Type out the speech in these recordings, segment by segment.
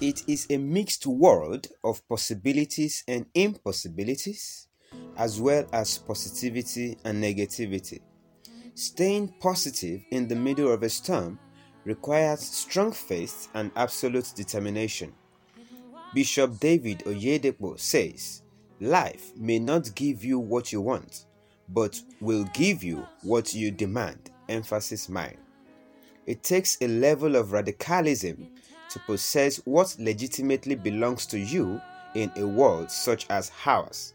It is a mixed world of possibilities and impossibilities, as well as positivity and negativity. Staying positive in the middle of a storm requires strong faith and absolute determination. Bishop David Oyedepo says, Life may not give you what you want, but will give you what you demand. Emphasis mine. It takes a level of radicalism to possess what legitimately belongs to you in a world such as ours.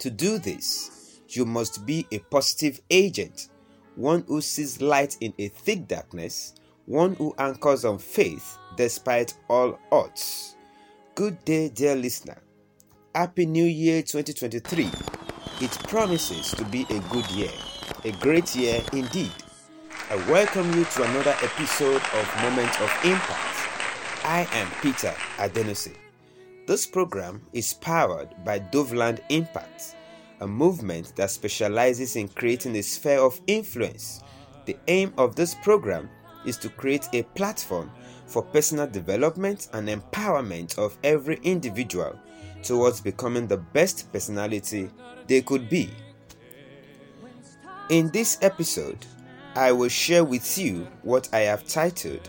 To do this, you must be a positive agent, one who sees light in a thick darkness, one who anchors on faith despite all odds. Good day, dear listener. Happy New Year 2023. It promises to be a good year, a great year indeed. I welcome you to another episode of Moment of Impact. I am Peter Adenusi. This program is powered by Doveland Impact, a movement that specializes in creating a sphere of influence. The aim of this program is to create a platform for personal development and empowerment of every individual towards becoming the best personality they could be. In this episode, I will share with you what I have titled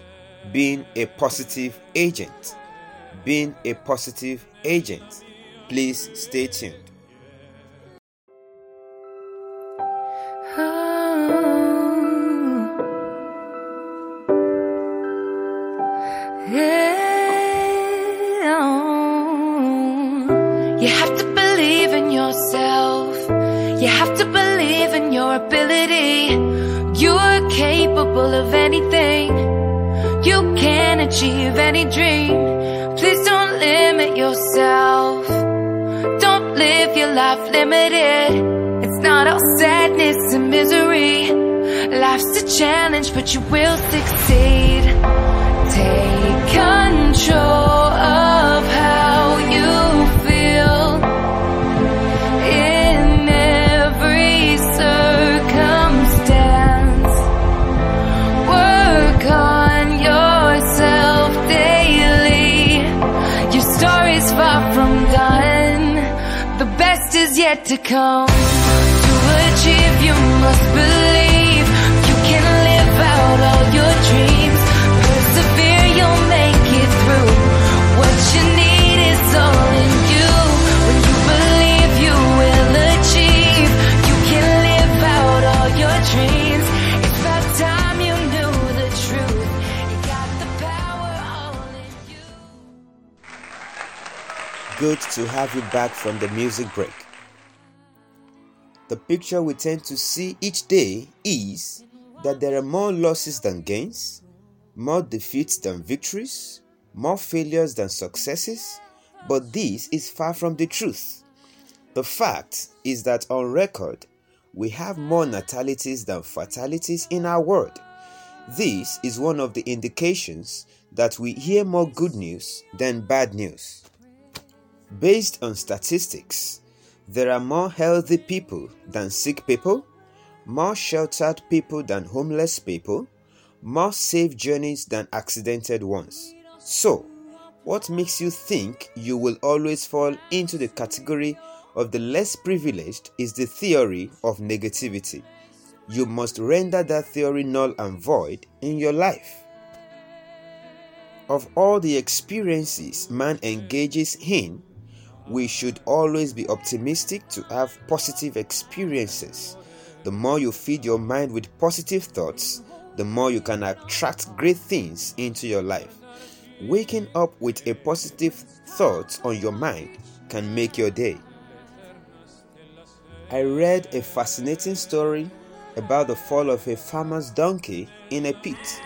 being a positive agent. Being a positive agent. Please stay tuned. Please don't limit yourself. Don't live your life limited. It's not all sadness and misery. Life's a challenge, but you will succeed. Take control yet to come. To achieve, you must believe you can live out all your dreams. Persevere, you'll make it through. What you need is all in you. When you believe you will achieve, you can live out all your dreams. It's about time you knew the truth. You got the power all in you. Good to have you back from the music break. The picture we tend to see each day is that there are more losses than gains, more defeats than victories, more failures than successes, but this is far from the truth. The fact is that on record, we have more natalities than fatalities in our world. This is one of the indications that we hear more good news than bad news. Based on statistics, there are more healthy people than sick people, more sheltered people than homeless people, more safe journeys than accidented ones. So, what makes you think you will always fall into the category of the less privileged is the theory of negativity. You must render that theory null and void in your life. Of all the experiences man engages in, we should always be optimistic to have positive experiences. The more you feed your mind with positive thoughts, the more you can attract great things into your life. Waking up with a positive thought on your mind can make your day. I read a fascinating story about the fall of a farmer's donkey in a pit.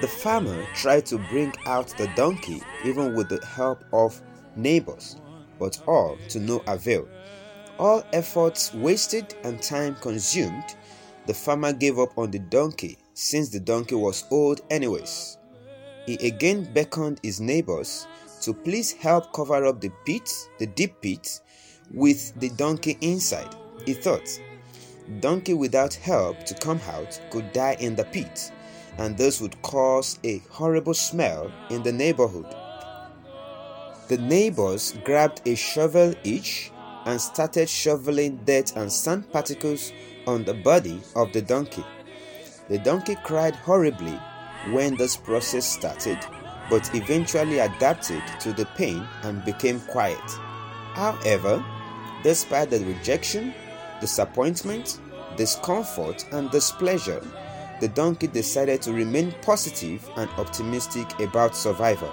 The farmer tried to bring out the donkey even with the help of neighbors, but all to no avail. All efforts wasted and time consumed, the farmer gave up on the donkey since the donkey was old, anyways. He again beckoned his neighbors to please help cover up the pit, the deep pit, with the donkey inside. He thought, donkey without help to come out could die in the pit, and this would cause a horrible smell in the neighborhood. The neighbors grabbed a shovel each and started shoveling dirt and sand particles on the body of the donkey. The donkey cried horribly when this process started, but eventually adapted to the pain and became quiet. However, despite the rejection, disappointment, discomfort, and displeasure, the donkey decided to remain positive and optimistic about survival.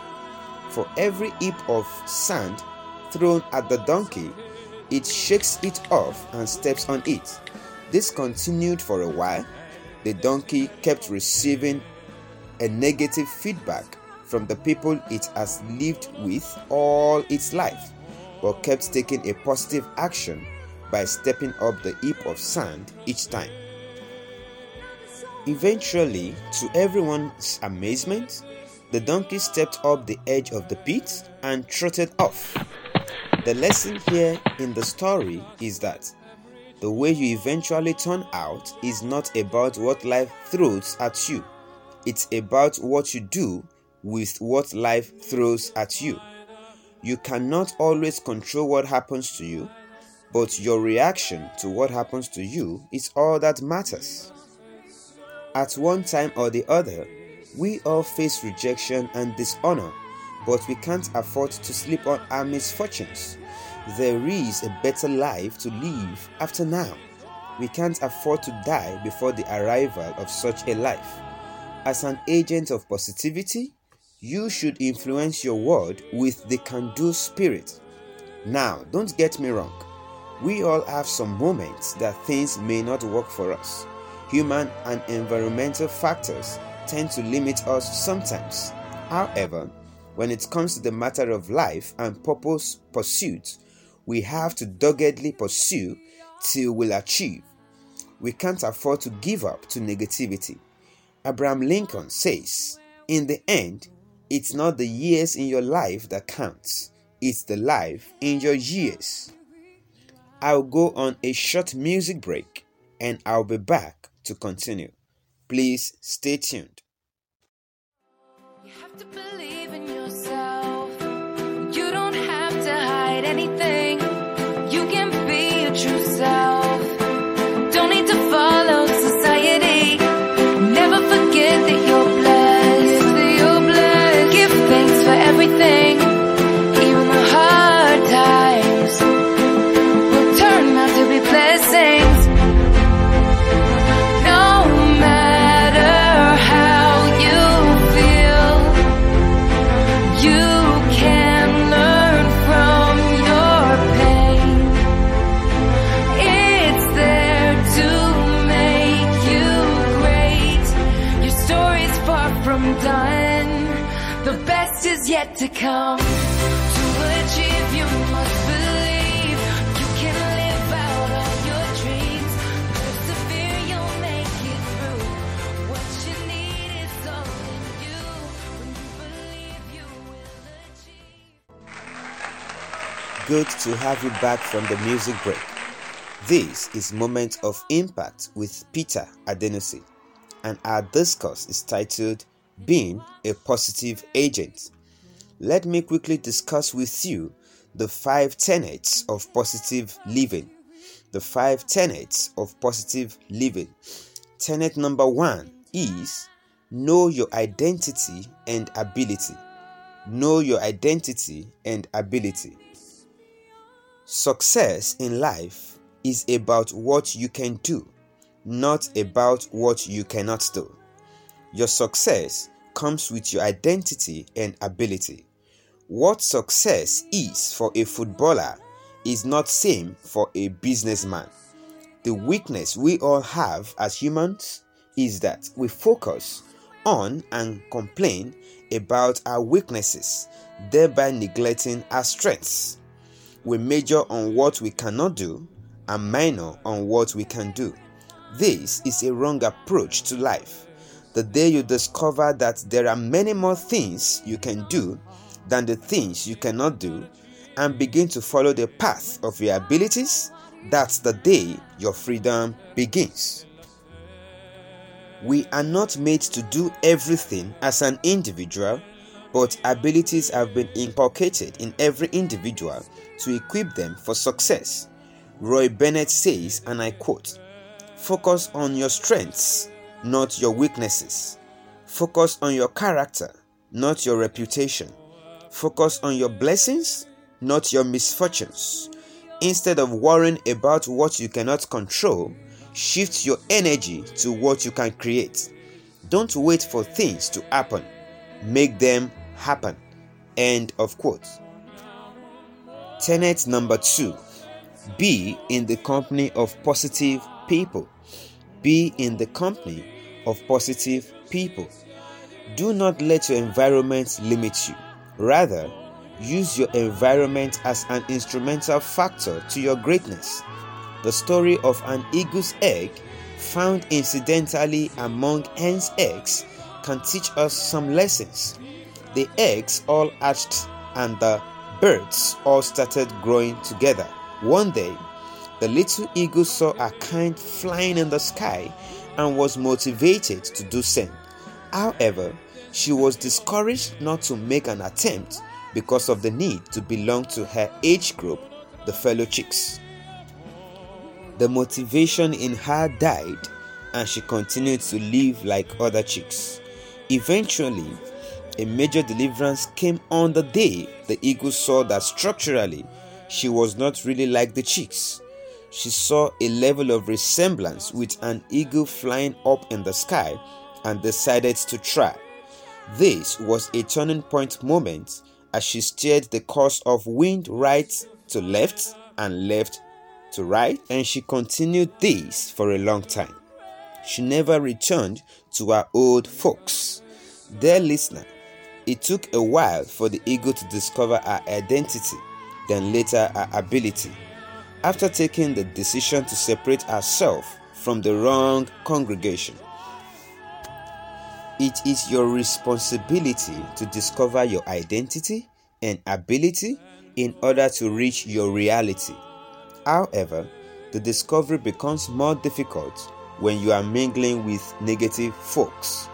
For every heap of sand thrown at the donkey, it shakes it off and steps on it. This continued for a while. The donkey kept receiving a negative feedback from the people it has lived with all its life, but kept taking a positive action by stepping up the heap of sand each time. Eventually, to everyone's amazement, the donkey stepped up the edge of the pit and trotted off. The lesson here in the story is that the way you eventually turn out is not about what life throws at you, it's about what you do with what life throws at you. You cannot always control what happens to you, but your reaction to what happens to you is all that matters. At one time or the other, we all face rejection and dishonor but we can't afford to sleep on our misfortunes. There is a better life to live after now. We can't afford to die before the arrival of such a life. As an agent of positivity, you should influence your world with the can do spirit. Now, don't get me wrong. We all have some moments that things may not work for us. Human and environmental factors tend to limit us sometimes. However, when it comes to the matter of life and purpose pursuit, we have to doggedly pursue till we'll achieve. We can't afford to give up to negativity. Abraham Lincoln says, In the end, it's not the years in your life that counts, it's the life in your years. I'll go on a short music break and I'll be back to continue. Please stay tuned. You have to believe in yourself. To come. To achieve, you must believe you can live out all your dreams. Persevere, you'll make it through. What you need is all in you. When you believe, you will achieve. Good to have you back from the music break. This is Moment of Impact with Peter Adenusi, and our discourse is titled Being a Positive Agent. Let me quickly discuss with you the five tenets of positive living. The five tenets of positive living. Tenet number one is know your identity and ability. Know your identity and ability. Success in life is about what you can do, not about what you cannot do. Your success comes with your identity and ability. What success is for a footballer is not same for a businessman. The weakness we all have as humans is that we focus on and complain about our weaknesses, thereby neglecting our strengths. We major on what we cannot do and minor on what we can do. This is a wrong approach to life. The day you discover that there are many more things you can do than the things you cannot do and begin to follow the path of your abilities, that's the day your freedom begins. We are not made to do everything as an individual, but abilities have been inculcated in every individual to equip them for success. Roy Bennett says, and I quote, Focus on your strengths, not your weaknesses. Focus on your character, not your reputation. Focus on your blessings, not your misfortunes. Instead of worrying about what you cannot control, shift your energy to what you can create. Don't wait for things to happen, make them happen. End of quote. Tenet number two be in the company of positive people. Be in the company of positive people. Do not let your environment limit you. Rather, use your environment as an instrumental factor to your greatness. The story of an eagle's egg found incidentally among hen's eggs can teach us some lessons. The eggs all hatched and the birds all started growing together. One day, the little eagle saw a kite flying in the sky and was motivated to do same. However, she was discouraged not to make an attempt because of the need to belong to her age group, the fellow chicks. The motivation in her died and she continued to live like other chicks. Eventually, a major deliverance came on the day the eagle saw that structurally she was not really like the chicks. She saw a level of resemblance with an eagle flying up in the sky and decided to try. This was a turning point moment as she steered the course of wind right to left and left to right, and she continued this for a long time. She never returned to her old folks. Dear listener, it took a while for the eagle to discover her identity, then later her ability. After taking the decision to separate herself from the wrong congregation, it is your responsibility to discover your identity and ability in order to reach your reality. However, the discovery becomes more difficult when you are mingling with negative folks.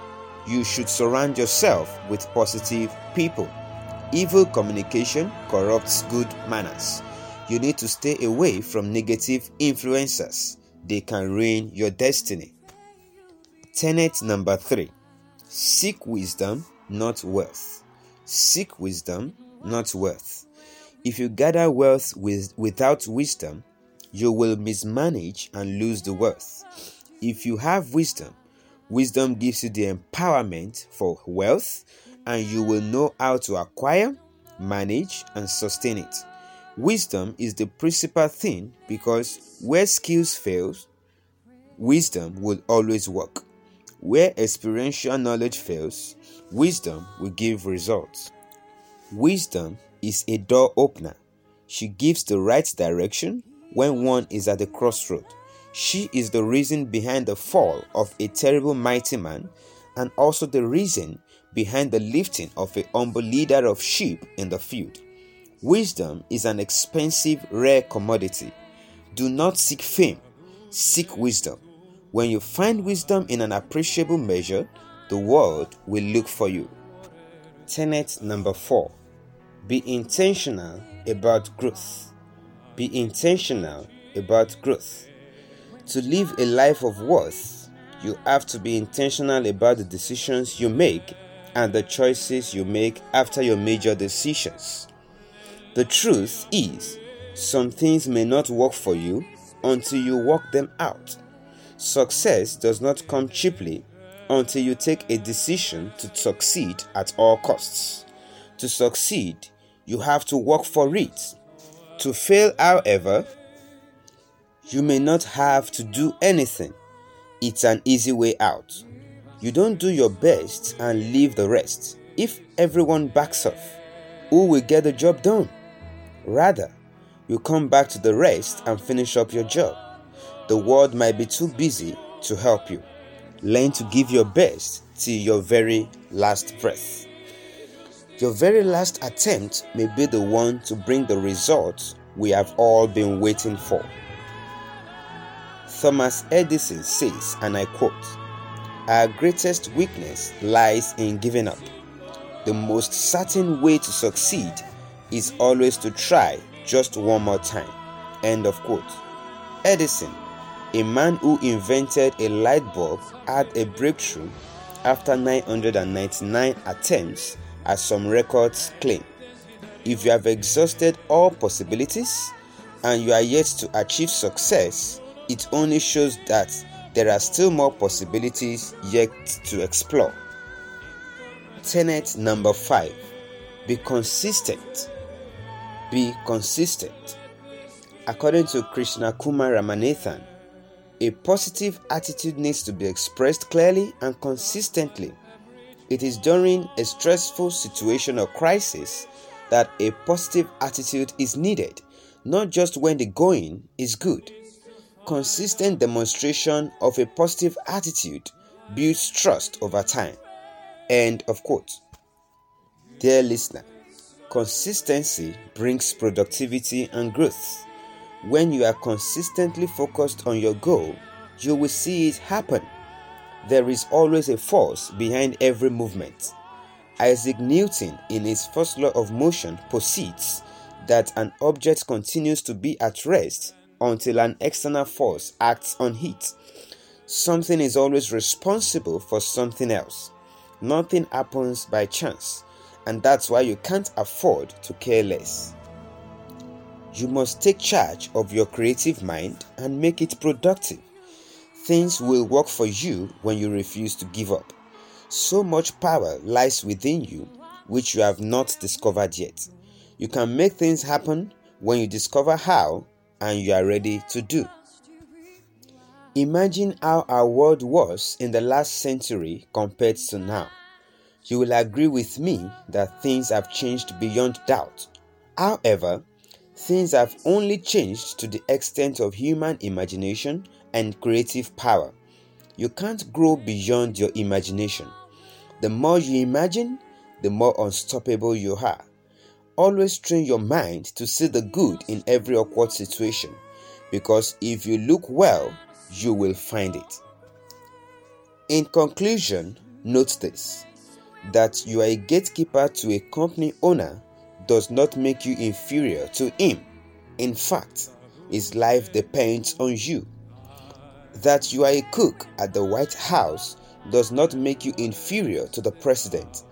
You should surround yourself with positive people. Evil communication corrupts good manners. You need to stay away from negative influencers, they can ruin your destiny. Tenet number three Seek wisdom, not wealth. Seek wisdom, not wealth. If you gather wealth with, without wisdom, you will mismanage and lose the wealth. If you have wisdom, wisdom gives you the empowerment for wealth, and you will know how to acquire, manage, and sustain it. Wisdom is the principal thing because where skills fails, wisdom will always work. Where experiential knowledge fails, wisdom will give results. Wisdom is a door opener. She gives the right direction when one is at the crossroad. She is the reason behind the fall of a terrible mighty man and also the reason behind the lifting of a humble leader of sheep in the field. Wisdom is an expensive, rare commodity. Do not seek fame, seek wisdom. When you find wisdom in an appreciable measure, the world will look for you. Tenet number four be intentional about growth. Be intentional about growth. To live a life of worth, you have to be intentional about the decisions you make and the choices you make after your major decisions. The truth is, some things may not work for you until you work them out. Success does not come cheaply until you take a decision to succeed at all costs. To succeed, you have to work for it. To fail, however, you may not have to do anything. It's an easy way out. You don't do your best and leave the rest. If everyone backs off, who will get the job done? Rather, you come back to the rest and finish up your job. The world might be too busy to help you. Learn to give your best till your very last breath. Your very last attempt may be the one to bring the results we have all been waiting for. Thomas Edison says, and I quote, Our greatest weakness lies in giving up. the most certain way to succeed is always to try just one more time. End of quote. Edison, a man who invented a light bulb, had a breakthrough after 999 attempts, as some records claim. If you have exhausted all possibilities and you are yet to achieve success, it only shows that there are still more possibilities yet to explore. Tenet number five be consistent. Be consistent. According to Krishna Kumar Ramanathan, a positive attitude needs to be expressed clearly and consistently. It is during a stressful situation or crisis that a positive attitude is needed, not just when the going is good. Consistent demonstration of a positive attitude builds trust over time. End of quote. Dear listener, consistency brings productivity and growth. When you are consistently focused on your goal, you will see it happen. There is always a force behind every movement. Isaac Newton, in his first law of motion, posits that an object continues to be at rest until an external force acts on it. Something is always responsible for something else. Nothing happens by chance, and that's why you can't afford to care less. You must take charge of your creative mind and make it productive. Things will work for you when you refuse to give up. So much power lies within you which you have not discovered yet. You can make things happen when you discover how and you are ready to do. Imagine how our world was in the last century compared to now. You will agree with me that things have changed beyond doubt. However, things have only changed to the extent of human imagination and creative power. You can't grow beyond your imagination. The more you imagine, the more unstoppable you are. Always train your mind to see the good in every awkward situation because if you look well, you will find it. In conclusion, note this that you are a gatekeeper to a company owner does not make you inferior to him. In fact, his life depends on you. That you are a cook at the White House does not make you inferior to the president.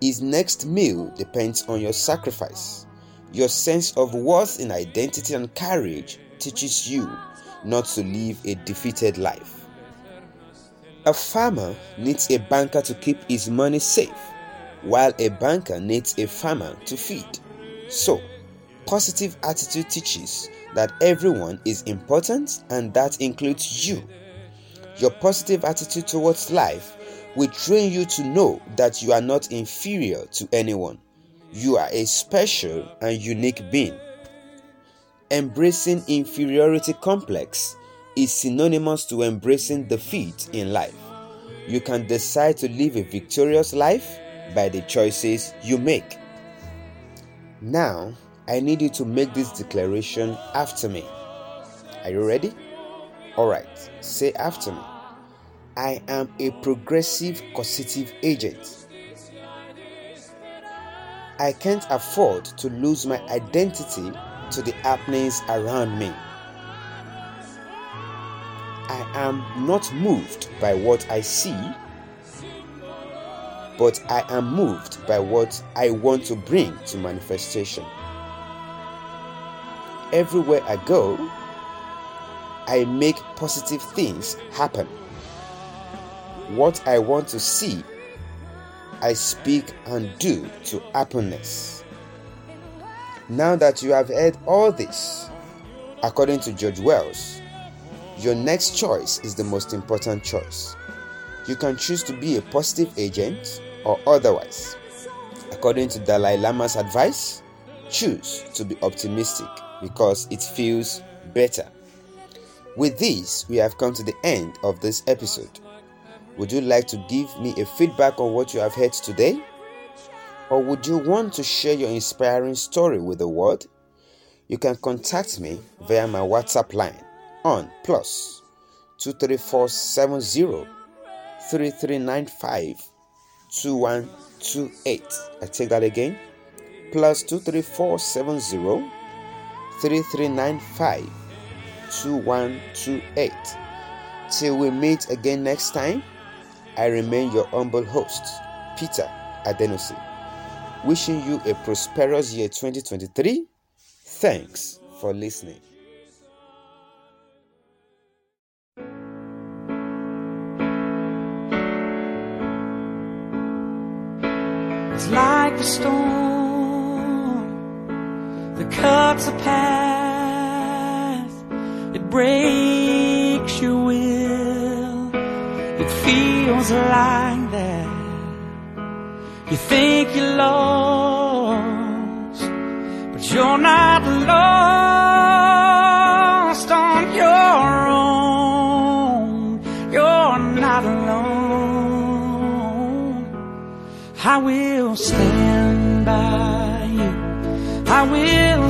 His next meal depends on your sacrifice. Your sense of worth in identity and courage teaches you not to live a defeated life. A farmer needs a banker to keep his money safe, while a banker needs a farmer to feed. So, positive attitude teaches that everyone is important and that includes you. Your positive attitude towards life will train you to know that you are not inferior to anyone. You are a special and unique being. Embracing inferiority complex is synonymous to embracing defeat in life. You can decide to live a victorious life by the choices you make. Now, I need you to make this declaration after me. Are you ready? Alright, say after me. I am a progressive causative agent. I can't afford to lose my identity to the happenings around me. I am not moved by what I see, but I am moved by what I want to bring to manifestation. Everywhere I go, I make positive things happen. What I want to see, I speak and do to happiness. Now that you have heard all this, according to George Wells, your next choice is the most important choice. You can choose to be a positive agent or otherwise. According to Dalai Lama's advice, choose to be optimistic because it feels better. With this, we have come to the end of this episode. Would you like to give me a feedback on what you have heard today? Or would you want to share your inspiring story with the world? You can contact me via my WhatsApp line on plus 23470 3395 21 2128. I take that again. Plus 23470 3395 2128. Till we meet again next time, I remain your humble host, Peter Adenusi. Wishing you a prosperous year 2023. Thanks for listening. A storm that cuts a path. It breaks your will. It feels like that. You think you're lost, but you're not lost I will stand by you. I will